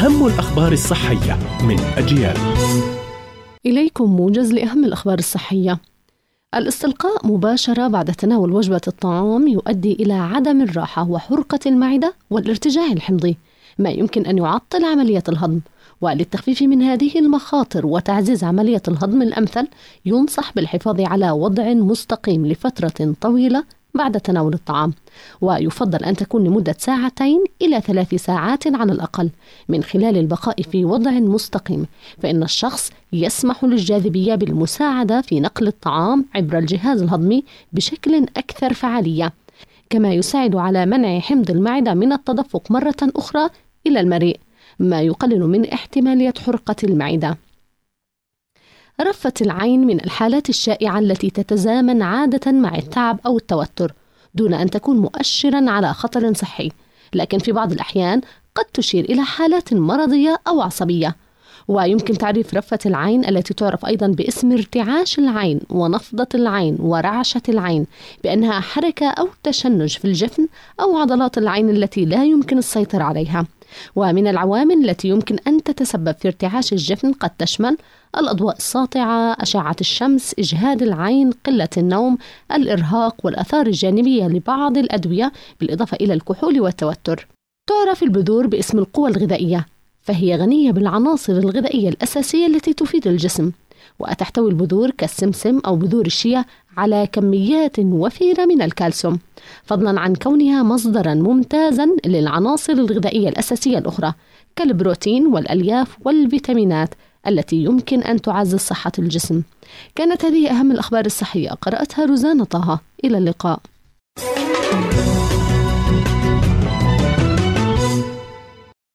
أهم الأخبار الصحية من أجيال. إليكم موجز لأهم الأخبار الصحية. الاستلقاء مباشرة بعد تناول وجبة الطعام يؤدي إلى عدم الراحة وحرقة المعدة والارتجاع الحمضي ما يمكن أن يعطل عملية الهضم. وللتخفيف من هذه المخاطر وتعزيز عملية الهضم الأمثل ينصح بالحفاظ على وضع مستقيم لفترة طويلة بعد تناول الطعام ويفضل أن تكون لمدة ساعتين إلى ثلاث ساعات على الأقل من خلال البقاء في وضع مستقيم فإن الشخص يسمح للجاذبية بالمساعدة في نقل الطعام عبر الجهاز الهضمي بشكل أكثر فعالية كما يساعد على منع حمض المعدة من التدفق مرة أخرى إلى المريء ما يقلل من احتمالية حرقة المعدة. رفة العين من الحالات الشائعة التي تتزامن عادة مع التعب أو التوتر دون أن تكون مؤشرا على خطر صحي. لكن في بعض الأحيان قد تشير إلى حالات مرضية أو عصبية. ويمكن تعريف رفة العين التي تعرف أيضا باسم ارتعاش العين ونفضة العين ورعشة العين بأنها حركة أو تشنج في الجفن أو عضلات العين التي لا يمكن السيطرة عليها. ومن العوامل التي يمكن أن تتسبب في ارتعاش الجفن قد تشمل الأضواء الساطعة، أشعة الشمس، إجهاد العين، قلة النوم، الإرهاق والآثار الجانبية لبعض الأدوية بالإضافة إلى الكحول والتوتر. تعرف البذور باسم القوى الغذائية، فهي غنية بالعناصر الغذائية الأساسية التي تفيد الجسم، وتحتوي البذور كالسمسم أو بذور الشيا على كميات وفيرة من الكالسيوم، فضلا عن كونها مصدرا ممتازا للعناصر الغذائية الأساسية الأخرى كالبروتين والألياف والفيتامينات التي يمكن أن تعزز صحة الجسم. كانت هذه أهم الأخبار الصحية قرأتها روزانا طه إلى اللقاء.